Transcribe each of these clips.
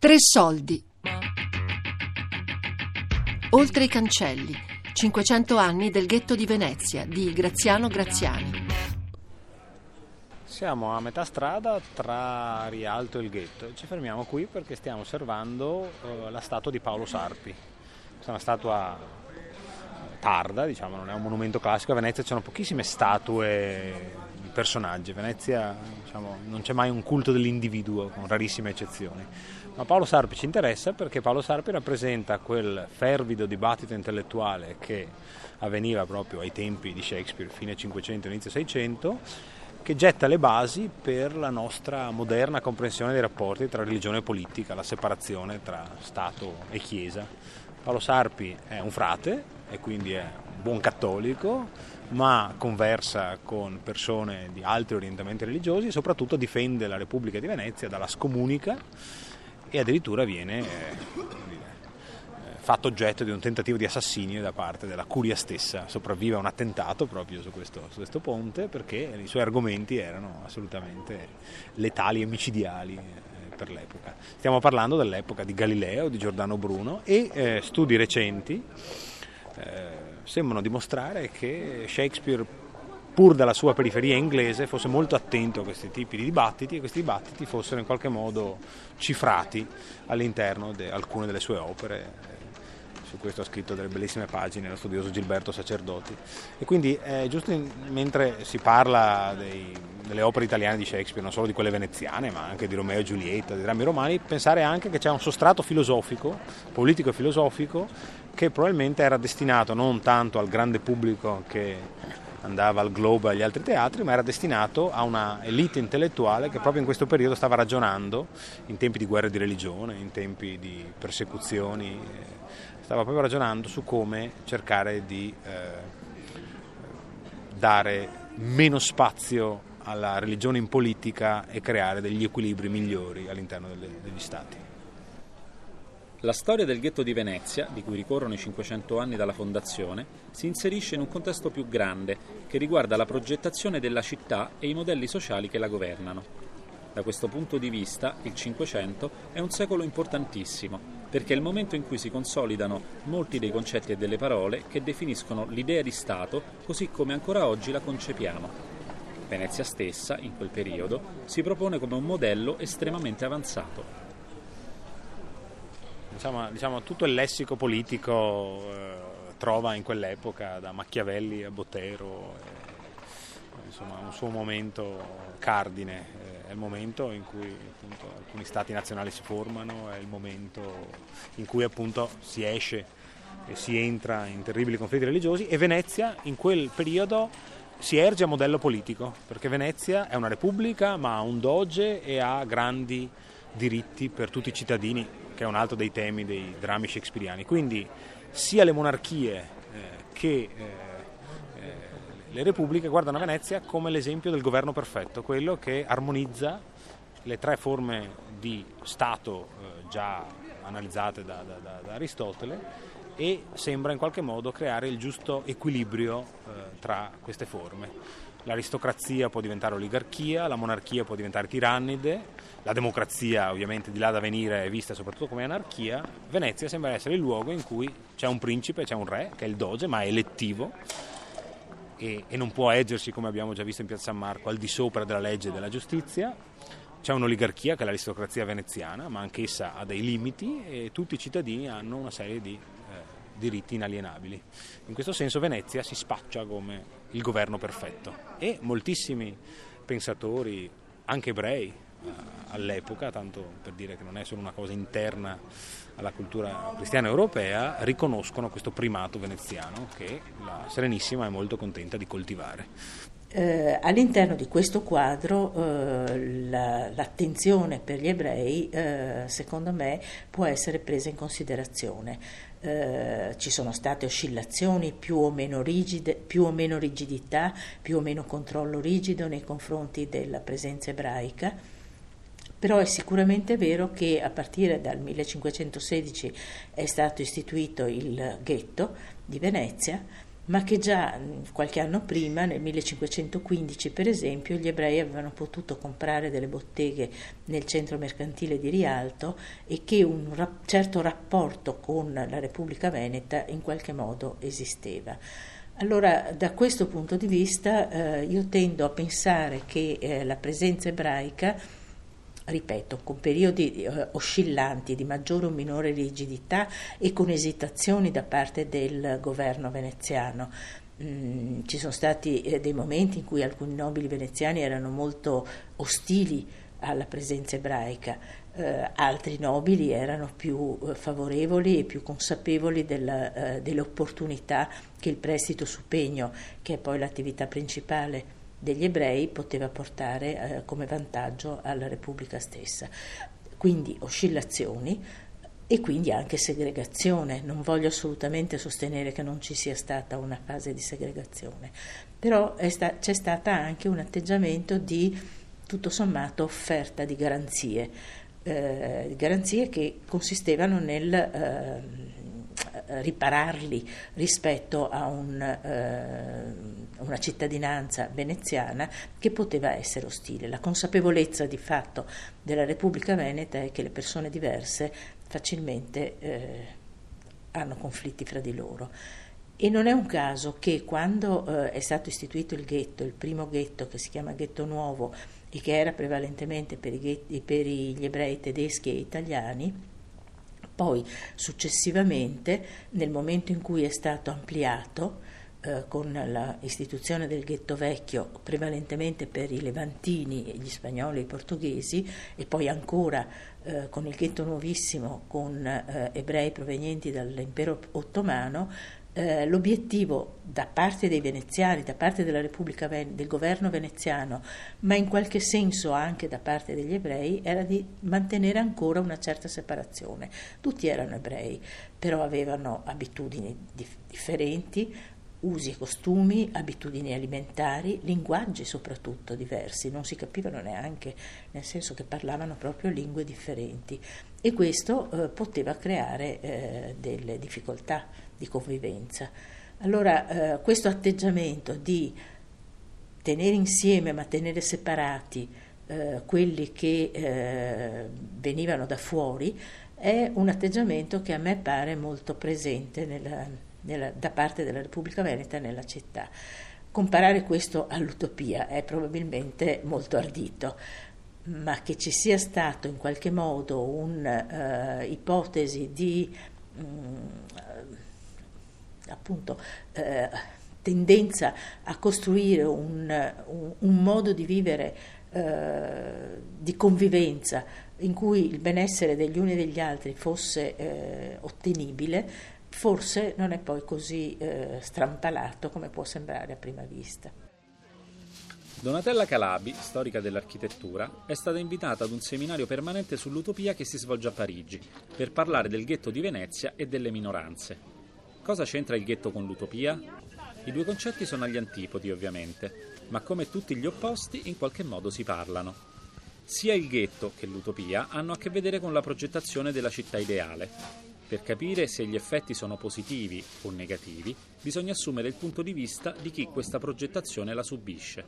Tre soldi. Oltre i cancelli. 500 anni del ghetto di Venezia di Graziano Graziani. Siamo a metà strada tra Rialto e il ghetto. Ci fermiamo qui perché stiamo osservando eh, la statua di Paolo Sarpi. È una statua tarda, diciamo, non è un monumento classico. A Venezia c'erano pochissime statue personaggi. Venezia diciamo, non c'è mai un culto dell'individuo, con rarissime eccezioni. Ma Paolo Sarpi ci interessa perché Paolo Sarpi rappresenta quel fervido dibattito intellettuale che avveniva proprio ai tempi di Shakespeare, fine 500, inizio 600, che getta le basi per la nostra moderna comprensione dei rapporti tra religione e politica, la separazione tra Stato e Chiesa. Paolo Sarpi è un frate e quindi è un buon cattolico, ma conversa con persone di altri orientamenti religiosi e soprattutto difende la Repubblica di Venezia dalla scomunica e addirittura viene eh, fatto oggetto di un tentativo di assassinio da parte della curia stessa. Sopravvive a un attentato proprio su questo, su questo ponte perché i suoi argomenti erano assolutamente letali e micidiali eh, per l'epoca. Stiamo parlando dell'epoca di Galileo, di Giordano Bruno e eh, studi recenti eh, sembrano dimostrare che Shakespeare pur dalla sua periferia inglese, fosse molto attento a questi tipi di dibattiti e questi dibattiti fossero in qualche modo cifrati all'interno di alcune delle sue opere. Su questo ha scritto delle bellissime pagine lo studioso Gilberto Sacerdoti. E quindi è giusto in, mentre si parla dei, delle opere italiane di Shakespeare, non solo di quelle veneziane, ma anche di Romeo e Giulietta, dei drammi romani, pensare anche che c'è un sostrato filosofico, politico e filosofico, che probabilmente era destinato non tanto al grande pubblico che andava al Globo e agli altri teatri, ma era destinato a una elite intellettuale che proprio in questo periodo stava ragionando, in tempi di guerre di religione, in tempi di persecuzioni, eh, stava proprio ragionando su come cercare di eh, dare meno spazio alla religione in politica e creare degli equilibri migliori all'interno delle, degli stati. La storia del ghetto di Venezia, di cui ricorrono i 500 anni dalla fondazione, si inserisce in un contesto più grande che riguarda la progettazione della città e i modelli sociali che la governano. Da questo punto di vista, il Cinquecento è un secolo importantissimo, perché è il momento in cui si consolidano molti dei concetti e delle parole che definiscono l'idea di Stato così come ancora oggi la concepiamo. Venezia stessa, in quel periodo, si propone come un modello estremamente avanzato diciamo, diciamo, tutto il lessico politico eh, trova in quell'epoca, da Machiavelli a Botero, eh, insomma, un suo momento cardine, eh, è il momento in cui appunto, alcuni stati nazionali si formano, è il momento in cui appunto si esce e si entra in terribili conflitti religiosi e Venezia in quel periodo si erge a modello politico, perché Venezia è una repubblica ma ha un doge e ha grandi diritti per tutti i cittadini, che è un altro dei temi dei drammi shakespeariani. Quindi sia le monarchie eh, che eh, eh, le repubbliche guardano a Venezia come l'esempio del governo perfetto, quello che armonizza le tre forme di Stato eh, già analizzate da, da, da, da, Aristotele e sembra in qualche modo creare il giusto equilibrio eh, tra queste forme l'aristocrazia può diventare oligarchia, la monarchia può diventare tirannide, la democrazia ovviamente di là da venire è vista soprattutto come anarchia, Venezia sembra essere il luogo in cui c'è un principe, c'è un re, che è il doge, ma è elettivo e, e non può eggersi, come abbiamo già visto in Piazza San Marco, al di sopra della legge e della giustizia. C'è un'oligarchia che è l'aristocrazia veneziana, ma anch'essa ha dei limiti e tutti i cittadini hanno una serie di diritti inalienabili. In questo senso Venezia si spaccia come il governo perfetto e moltissimi pensatori, anche ebrei, eh, all'epoca, tanto per dire che non è solo una cosa interna alla cultura cristiana europea, riconoscono questo primato veneziano che la Serenissima è molto contenta di coltivare. Eh, all'interno di questo quadro eh, la, l'attenzione per gli ebrei, eh, secondo me, può essere presa in considerazione. Eh, ci sono state oscillazioni più o, meno rigide, più o meno rigidità, più o meno controllo rigido nei confronti della presenza ebraica, però è sicuramente vero che a partire dal 1516 è stato istituito il ghetto di Venezia ma che già qualche anno prima, nel 1515 per esempio, gli ebrei avevano potuto comprare delle botteghe nel centro mercantile di Rialto e che un rap- certo rapporto con la Repubblica Veneta in qualche modo esisteva. Allora, da questo punto di vista, eh, io tendo a pensare che eh, la presenza ebraica ripeto, con periodi eh, oscillanti di maggiore o minore rigidità e con esitazioni da parte del governo veneziano. Mm, ci sono stati eh, dei momenti in cui alcuni nobili veneziani erano molto ostili alla presenza ebraica, eh, altri nobili erano più eh, favorevoli e più consapevoli della, eh, delle opportunità che il prestito su pegno, che è poi l'attività principale degli ebrei poteva portare eh, come vantaggio alla Repubblica stessa. Quindi oscillazioni e quindi anche segregazione. Non voglio assolutamente sostenere che non ci sia stata una fase di segregazione, però sta- c'è stato anche un atteggiamento di tutto sommato offerta di garanzie, eh, garanzie che consistevano nel eh, ripararli rispetto a un, eh, una cittadinanza veneziana che poteva essere ostile. La consapevolezza di fatto della Repubblica Veneta è che le persone diverse facilmente eh, hanno conflitti fra di loro. E non è un caso che quando eh, è stato istituito il ghetto, il primo ghetto che si chiama Ghetto Nuovo e che era prevalentemente per, ghetti, per gli ebrei tedeschi e italiani, poi successivamente, nel momento in cui è stato ampliato, eh, con l'istituzione del ghetto vecchio prevalentemente per i levantini, gli spagnoli e i portoghesi e poi ancora eh, con il ghetto nuovissimo con eh, ebrei provenienti dall'impero ottomano, eh, l'obiettivo da parte dei veneziani, da parte della Repubblica Ven- del governo veneziano, ma in qualche senso anche da parte degli ebrei, era di mantenere ancora una certa separazione. Tutti erano ebrei, però avevano abitudini dif- differenti, usi e costumi, abitudini alimentari, linguaggi soprattutto diversi, non si capivano neanche, nel senso che parlavano proprio lingue differenti. E questo eh, poteva creare eh, delle difficoltà di convivenza. Allora eh, questo atteggiamento di tenere insieme ma tenere separati eh, quelli che eh, venivano da fuori è un atteggiamento che a me pare molto presente nella, nella, da parte della Repubblica Veneta nella città. Comparare questo all'utopia è probabilmente molto ardito, ma che ci sia stato in qualche modo un'ipotesi uh, di um, appunto eh, tendenza a costruire un, un, un modo di vivere eh, di convivenza in cui il benessere degli uni e degli altri fosse eh, ottenibile, forse non è poi così eh, strampalato come può sembrare a prima vista. Donatella Calabi, storica dell'architettura, è stata invitata ad un seminario permanente sull'utopia che si svolge a Parigi per parlare del ghetto di Venezia e delle minoranze. Cosa c'entra il ghetto con l'utopia? I due concetti sono agli antipodi, ovviamente, ma come tutti gli opposti, in qualche modo si parlano. Sia il ghetto che l'utopia hanno a che vedere con la progettazione della città ideale. Per capire se gli effetti sono positivi o negativi, bisogna assumere il punto di vista di chi questa progettazione la subisce.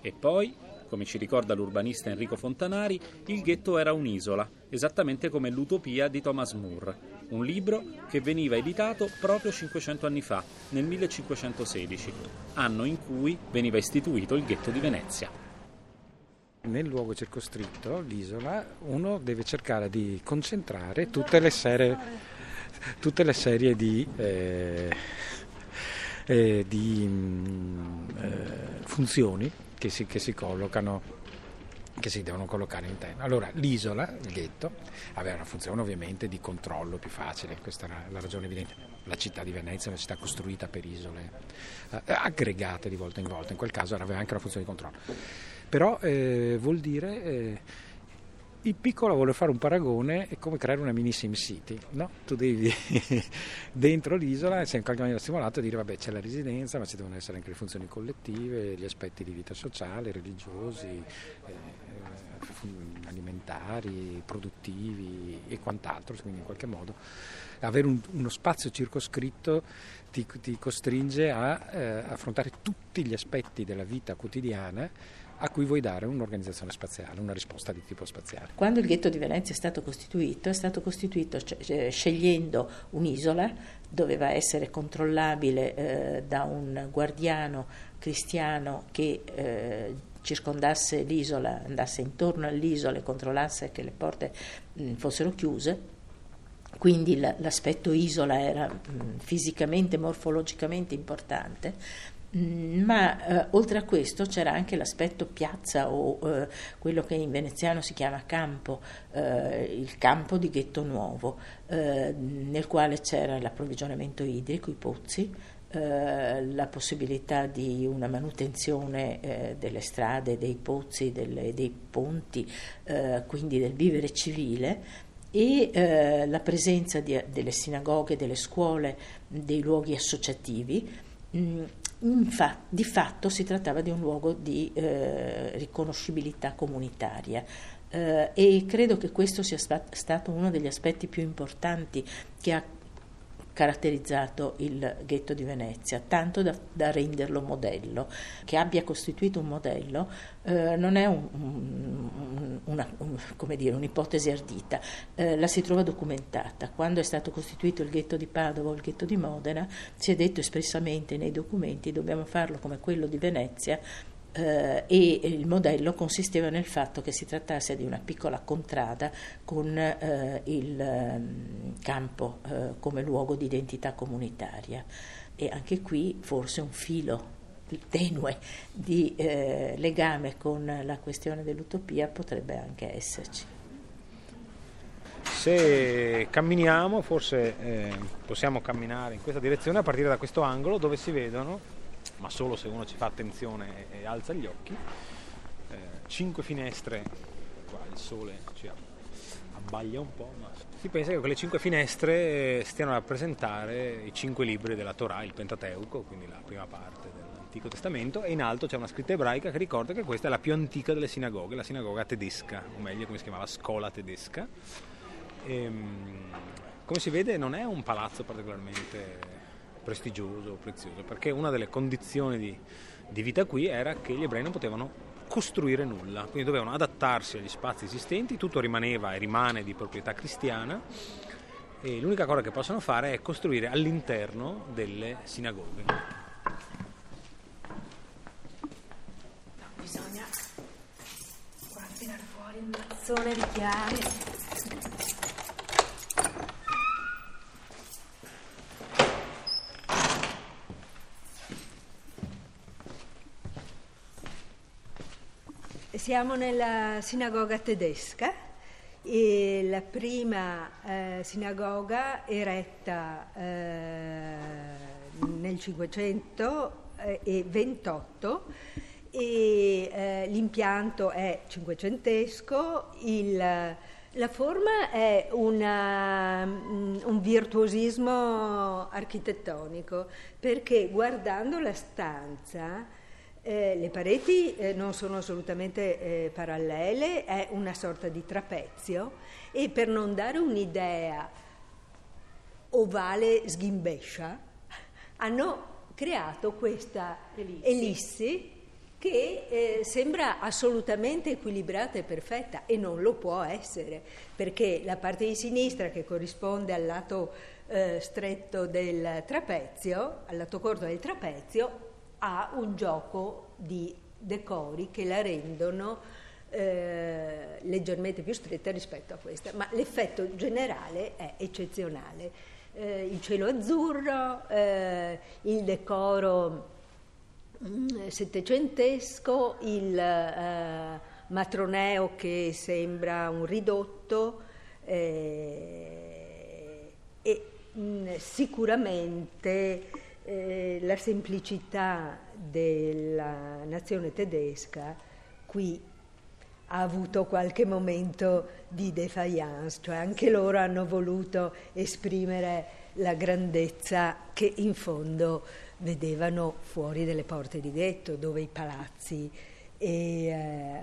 E poi, come ci ricorda l'urbanista Enrico Fontanari, il ghetto era un'isola, esattamente come l'utopia di Thomas Moore, un libro che veniva editato proprio 500 anni fa, nel 1516, anno in cui veniva istituito il ghetto di Venezia. Nel luogo circoscritto, l'isola, uno deve cercare di concentrare tutte le serie, tutte le serie di, eh, eh, di mm, eh, funzioni che si, che si collocano che si devono collocare all'interno. Allora l'isola, il ghetto, aveva una funzione ovviamente di controllo più facile, questa era la ragione evidente. La città di Venezia è una città costruita per isole eh, aggregate di volta in volta, in quel caso aveva anche una funzione di controllo. Però eh, vuol dire... Eh, il piccolo vuole fare un paragone è come creare una mini sim city, no? Tu devi dentro l'isola, sei in qualche maniera stimolato a dire vabbè c'è la residenza, ma ci devono essere anche le funzioni collettive, gli aspetti di vita sociale, religiosi, eh, alimentari, produttivi e quant'altro, quindi in qualche modo avere un, uno spazio circoscritto ti, ti costringe a eh, affrontare tutti gli aspetti della vita quotidiana a cui vuoi dare un'organizzazione spaziale, una risposta di tipo spaziale. Quando il ghetto di Venezia è stato costituito, è stato costituito scegliendo un'isola, doveva essere controllabile eh, da un guardiano cristiano che eh, circondasse l'isola, andasse intorno all'isola e controllasse che le porte mh, fossero chiuse. Quindi l'aspetto isola era mh, fisicamente, morfologicamente importante, ma eh, oltre a questo c'era anche l'aspetto piazza o eh, quello che in veneziano si chiama campo, eh, il campo di Ghetto Nuovo, eh, nel quale c'era l'approvvigionamento idrico, i pozzi, eh, la possibilità di una manutenzione eh, delle strade, dei pozzi, delle, dei ponti, eh, quindi del vivere civile e eh, la presenza di, delle sinagoghe, delle scuole, dei luoghi associativi. Mm, Infa, di fatto si trattava di un luogo di eh, riconoscibilità comunitaria eh, e credo che questo sia stato uno degli aspetti più importanti che ha caratterizzato il ghetto di Venezia, tanto da, da renderlo modello. Che abbia costituito un modello eh, non è un, un, una, un, dire, un'ipotesi ardita, eh, la si trova documentata. Quando è stato costituito il ghetto di Padova o il ghetto di Modena, si è detto espressamente nei documenti dobbiamo farlo come quello di Venezia eh, e il modello consisteva nel fatto che si trattasse di una piccola contrada con eh, il eh, campo eh, come luogo di identità comunitaria e anche qui forse un filo tenue di eh, legame con la questione dell'utopia potrebbe anche esserci. Se camminiamo forse eh, possiamo camminare in questa direzione a partire da questo angolo dove si vedono ma solo se uno ci fa attenzione e, e alza gli occhi. Eh, cinque finestre, qua il sole ci abbaglia un po', ma si pensa che quelle cinque finestre stiano a rappresentare i cinque libri della Torah, il Pentateuco, quindi la prima parte dell'Antico Testamento, e in alto c'è una scritta ebraica che ricorda che questa è la più antica delle sinagoghe, la sinagoga tedesca, o meglio come si chiamava, scola tedesca. E, ehm, come si vede non è un palazzo particolarmente prestigioso, prezioso, perché una delle condizioni di, di vita qui era che gli ebrei non potevano costruire nulla, quindi dovevano adattarsi agli spazi esistenti, tutto rimaneva e rimane di proprietà cristiana e l'unica cosa che possono fare è costruire all'interno delle sinagoghe. Bisogna qua tirare fuori il mazzone di chiave. Siamo nella sinagoga tedesca, la prima eh, sinagoga eretta eh, nel 528 e eh, l'impianto è cinquecentesco, il, la forma è una, un virtuosismo architettonico perché guardando la stanza eh, le pareti eh, non sono assolutamente eh, parallele, è una sorta di trapezio e per non dare un'idea ovale sghimbescia hanno creato questa ellissi, ellissi che eh, sembra assolutamente equilibrata e perfetta e non lo può essere perché la parte di sinistra che corrisponde al lato eh, stretto del trapezio, al lato corto del trapezio, ha un gioco di decori che la rendono eh, leggermente più stretta rispetto a questa, ma l'effetto generale è eccezionale. Eh, il cielo azzurro, eh, il decoro mm, settecentesco, il eh, matroneo che sembra un ridotto eh, e mh, mm, sicuramente eh, la semplicità della nazione tedesca qui ha avuto qualche momento di defiance, cioè anche loro hanno voluto esprimere la grandezza che in fondo vedevano fuori delle porte di ghetto, dove i palazzi e eh,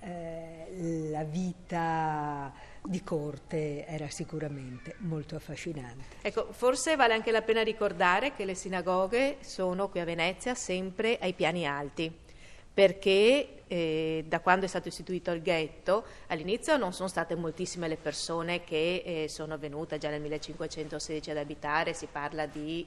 eh, la vita di corte era sicuramente molto affascinante. Ecco, forse vale anche la pena ricordare che le sinagoghe sono qui a Venezia sempre ai piani alti perché eh, da quando è stato istituito il ghetto all'inizio non sono state moltissime le persone che eh, sono venute già nel 1516 ad abitare, si parla di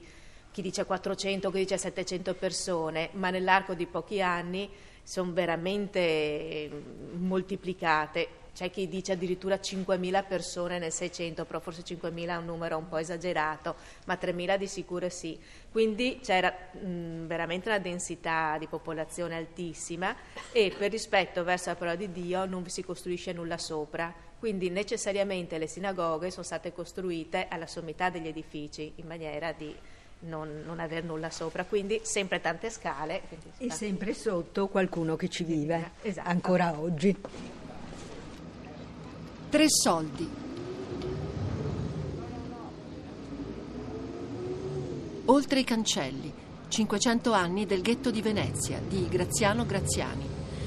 chi dice 400, chi dice 700 persone, ma nell'arco di pochi anni sono veramente eh, moltiplicate c'è chi dice addirittura 5.000 persone nel 600, però forse 5.000 è un numero un po' esagerato, ma 3.000 di sicuro sì. Quindi c'era mh, veramente una densità di popolazione altissima e per rispetto verso la parola di Dio non vi si costruisce nulla sopra. Quindi necessariamente le sinagoghe sono state costruite alla sommità degli edifici in maniera di non, non aver nulla sopra, quindi sempre tante scale. E sempre sotto qualcuno che ci vive, esatto. ancora oggi. Tre soldi. Oltre i cancelli. 500 anni del ghetto di Venezia di Graziano Graziani.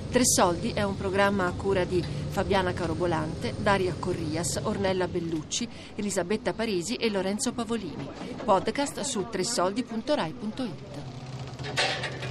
Tre soldi è un programma a cura di Fabiana Carobolante, Daria Corrias, Ornella Bellucci, Elisabetta Parisi e Lorenzo Pavolini. Podcast su tresoldi.rai.it.